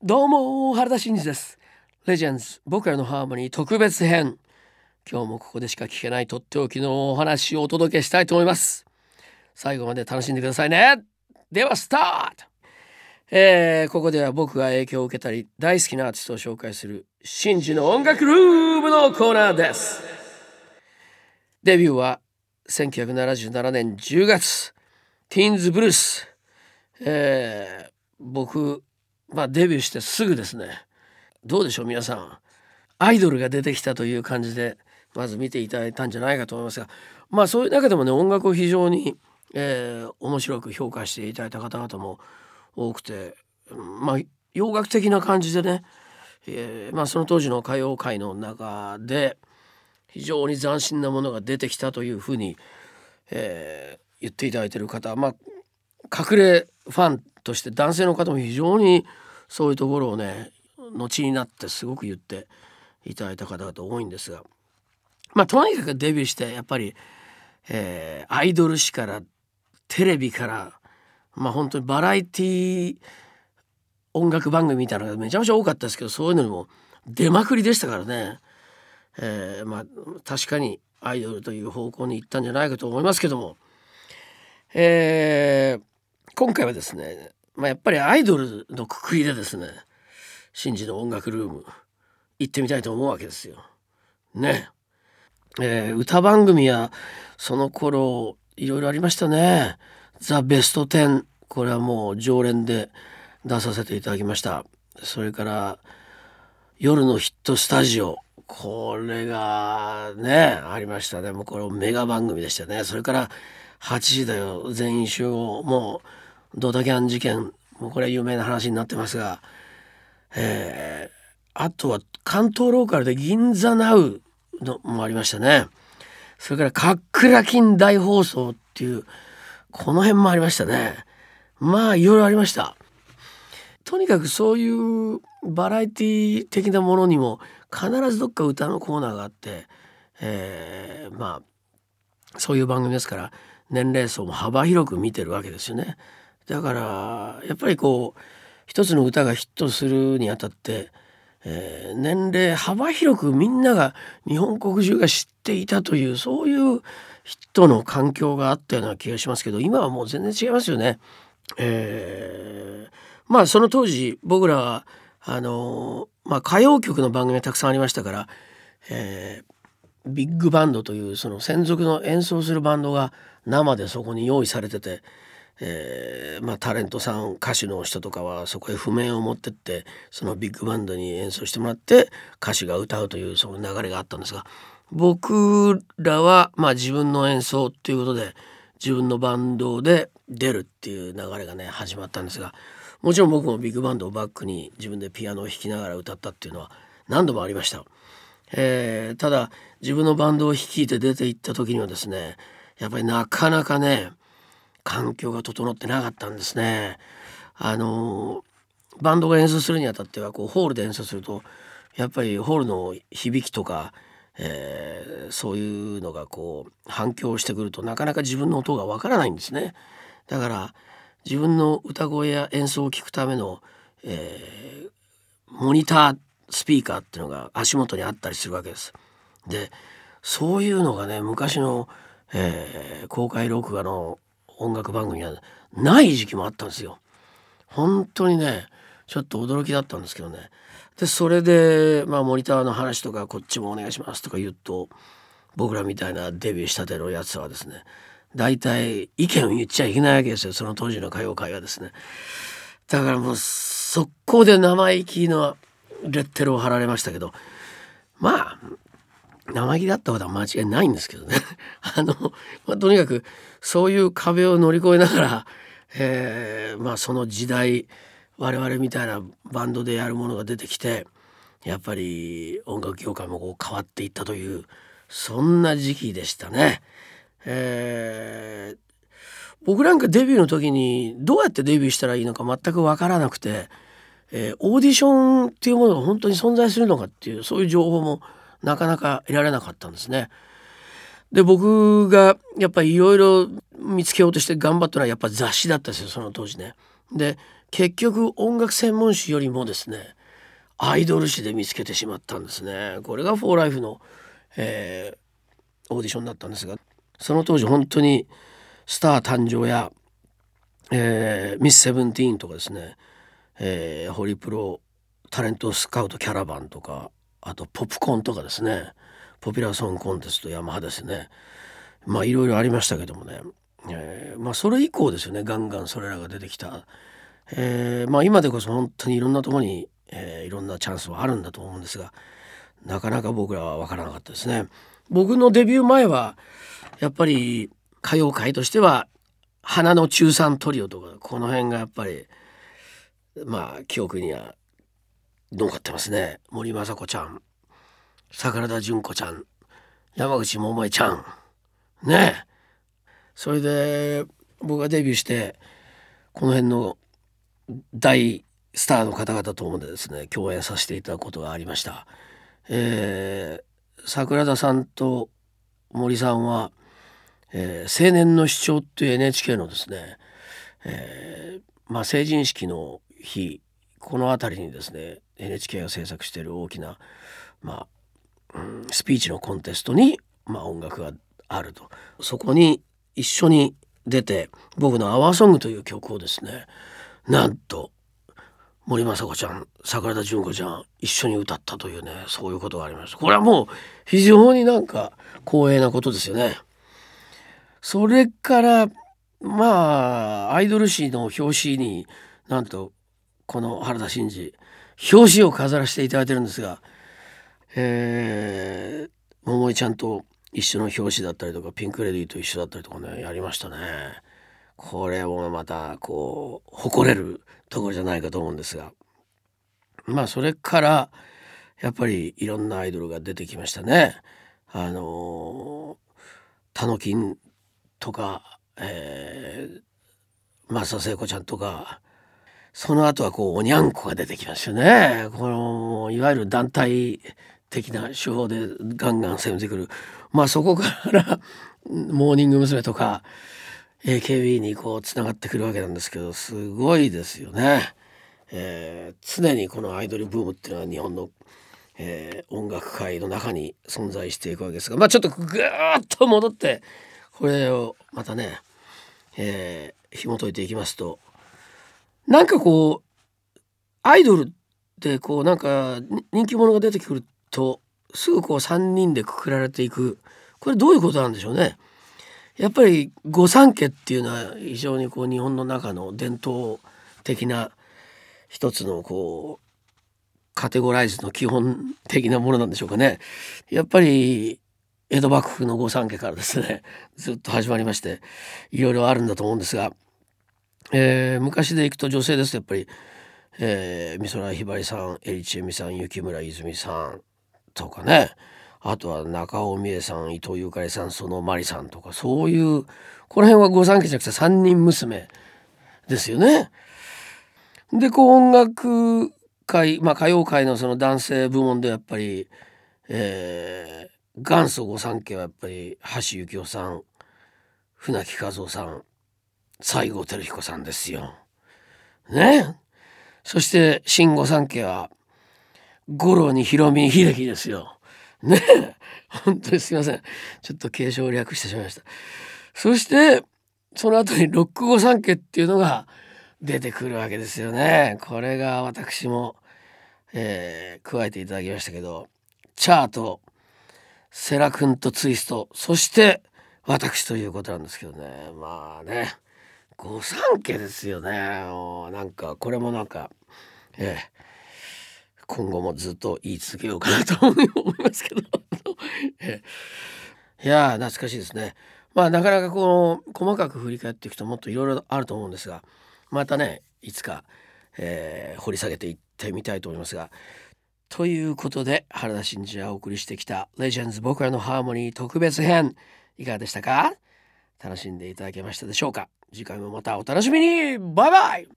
どうも原田真二です。レジェンズ僕らのハーモニー特別編。今日もここでしか聞けないとっておきのお話をお届けしたいと思います。最後まで楽しんでくださいね。ではスタート。えー、ここでは僕が影響を受けたり大好きなアーティストを紹介するシンジの音楽ルームのコーナーです。デビューは1977年10月。ティーンズブルース、えー、僕、まあ、デビューしてすぐですね。どうでしょう皆さん。アイドルが出てきたという感じでまず見ていただいたんじゃないかと思いますが。まあそういう中でもね音楽を非常に、えー、面白く評価していただいた方々も多くてまあ洋楽的な感じでね、えー、まあ、その当時の歌謡界の中で非常に斬新なものが出てきたというふうに、えー、言っていただいてる方まあ隠れファンとして男性の方も非常にそういうところをね後になってすごく言っていただいた方々多いんですがまあとにかくデビューしてやっぱり、えー、アイドル誌からテレビからまあ本当にバラエティー音楽番組みたいなのがめちゃめちゃ多かったですけどそういうのにも出まくりでしたからね、えー、まあ確かにアイドルという方向に行ったんじゃないかと思いますけども、えー、今回はですね、まあ、やっぱりアイドルのくくりでですねシンジの音楽ルーム行ってみたいと思うわけですよ。ね。えー、歌番組やその頃いろいろありましたね。ザ・ベスト10これはもう常連で出させていただきましたそれから夜のヒットスタジオこれがねありましたねもうこれメガ番組でしたねそれから8時だよ全員集合もうドタキャン事件もうこれは有名な話になってますが、えー、あとは関東ローカルで銀座ナウのもありましたね。それからかっくら金大放送っていうこの辺もありましたね。まあいろいろありました。とにかくそういうバラエティー的なものにも必ずどっか歌のコーナーがあって、えー、まあそういう番組ですから年齢層も幅広く見てるわけですよね。だからやっぱりこう一つの歌がヒットするにあたって、えー、年齢幅広くみんなが日本国中が知っていたというそういうヒットの環境があったような気がしますけど今はもう全然違いますよね。えー、まあその当時僕らはあのまあ、歌謡曲の番組がたくさんありましたから、えー、ビッグバンドというその専属の演奏するバンドが生でそこに用意されてて、えー、まあ、タレントさん歌手の人とかはそこへ譜面を持ってってそのビッグバンドに演奏してもらって歌手が歌うというその流れがあったんですが僕らはまあ自分の演奏っていうことで自分のバンドで出るっていう流れがね始まったんですがもちろん僕もビッグバンドをバックに自分でピアノを弾きながら歌ったっていうのは何度もありました。えー、ただ自分のバンドを率いて出て行った時にはですねやっぱりなかなかね環境が整ってなかったんですね。あのバンドが演奏するにあたってはこうホールで演奏するとやっぱりホールの響きとかえー、そういうのがこう反響してくるとなかなか自分の音がわからないんですね。だから自分の歌声や演奏を聴くための、えー、モニタースピーカーっていうのが足元にあったりするわけです。でそういうのがね昔の、えー、公開録画の音楽番組はない時期もあったんですよ。本当にねちょっと驚きだったんですけどね。でそれで、まあ、モニターの話とかこっちもお願いしますとか言うと僕らみたいなデビューしたてのやつはですね大体意見を言っちゃいけないわけですよ。その当時の歌謡界はですね。だからもう速攻で生意気のレッテルを貼られましたけどまあ生意気だったことは間違いないんですけどね あの、まあ、とにかくそういう壁を乗り越えながら、えー、まあその時代我々みたいなバンドでやるものが出てきてやっぱり音楽業界もこう変わっていったというそんな時期でしたね。えー、僕なんかデビューの時にどうやってデビューしたらいいのか全く分からなくて、えー、オーディションっていうものが本当に存在するのかっていうそういう情報もなかなか得られなかったんですね。で僕がやっぱりいろいろ見つけようとして頑張ったのはやっぱ雑誌だったんですよその当時ね。で結局音楽専門誌よりもですねアイドル誌で見つけてしまったんですねこれが「フォーライフの、えー、オーディションだったんですがその当時本当にスター誕生や、えー、ミス・セブンティーンとかですね、えー、ホリプロタレントスカウトキャラバンとかあとポップコーンとかですね。ポピュラーソングコンテストヤマハですね。まあいろいろありましたけどもね、えー、まあそれ以降ですよね。ガンガンそれらが出てきた、えー、まあ今でこそ本当にいろんなとこに、えー、いろんなチャンスはあるんだと思うんですがなかなか僕らは分からなかったですね。僕のデビュー前はやっぱり歌謡界としては花の中3トリオとかこの辺がやっぱりまあ記憶には残ってますね。森昌子ちゃん。桜田淳子ちゃん。山口百恵ちゃん。ね。それで僕がデビューしてこの辺の大スターの方々ともですね共演させていただくことがありました。えー、桜田さんと森さんは、えー、青年の主張っていう NHK のですね、えー、まあ、成人式の日この辺りにですね NHK が制作している大きな、まあ、うん、スピーチのコンテストに、まあ、音楽があると。そこに一緒に出て僕の「アワーソング」という曲をですねなんと森昌子ちゃん桜田淳子ちゃん一緒に歌ったというねそういうことがありました。これはもう非常になんか光栄なことですよね。それからまあアイドル誌の表紙になんとこの原田真二表紙を飾らせていただいてるんですがえー、桃井ちゃんと一緒の表紙だったりとかピンク・レディーと一緒だったりとかねやりましたねこれもまたこう誇れるところじゃないかと思うんですがまあそれからやっぱりいろんなアイドルが出てきましたね。あのタノキンとか、えー、松田聖子ちゃんとかその後はこうおにゃんこが出てきますよね。このいわゆる団体的な手法でガンガン攻めてくるまあそこからモーニング娘。とか AKB にこうつながってくるわけなんですけどすごいですよね。えー、常にこのアイドルブームっていうのは日本の、えー、音楽界の中に存在していくわけですがまあちょっとぐーっと戻ってこれをまたね、えー、紐解いていきますとなんかこうアイドルってこうなんか人気者が出てくるとすぐこう3人でくくられていくこれどういうことなんでしょうね。やっぱり御三家っていうのは非常にこう日本の中の伝統的な一つのこうカテゴライズの基本的なものなんでしょうかね。やっぱり江戸幕府の御三家からですねずっと始まりましていろいろあるんだと思うんですが、えー、昔でいくと女性ですとやっぱり、えー、美空ひばりさんエリチエミさん雪村泉さんとかねあとは中尾美恵さん伊藤ゆかりさんそのまりさんとかそういうこの辺は御三家じゃなくて三人娘ですよね。でこう音楽界、まあ、歌謡界のその男性部門でやっぱり、えー、元祖御三家はやっぱり橋幸夫さん船木和夫さん西郷輝彦さんですよ。ね？そして新御三家は五郎に広見秀樹ですよ。ね？本当にすいません。ちょっと継承を略してしまいました。そしてその後にロック御三家っていうのが出てくるわけですよね。これが私も、えー、加えていただきましたけどチャートセラ君とツイストそして私ということなんですけどね。まあね。御三家ですよね。なんかこれもなんかええ。今後もずっと言い続けようかなと思いますけど。えいや懐かしいですね。まあなかなかこの細かく振り返っていくともっといろいろあると思うんですが。またねいつか、えー、掘り下げていってみたいと思いますが。ということで原田真二がお送りしてきた「レジェンズ僕らのハーモニー特別編」いかがでしたか？楽しんでいただけましたでしょうか？次回もまたお楽しみに。バイバイ。